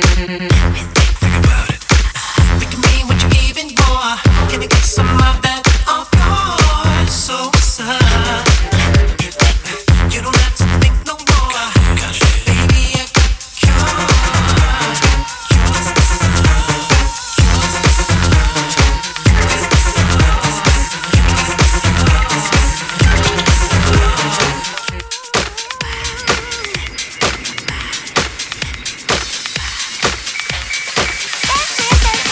with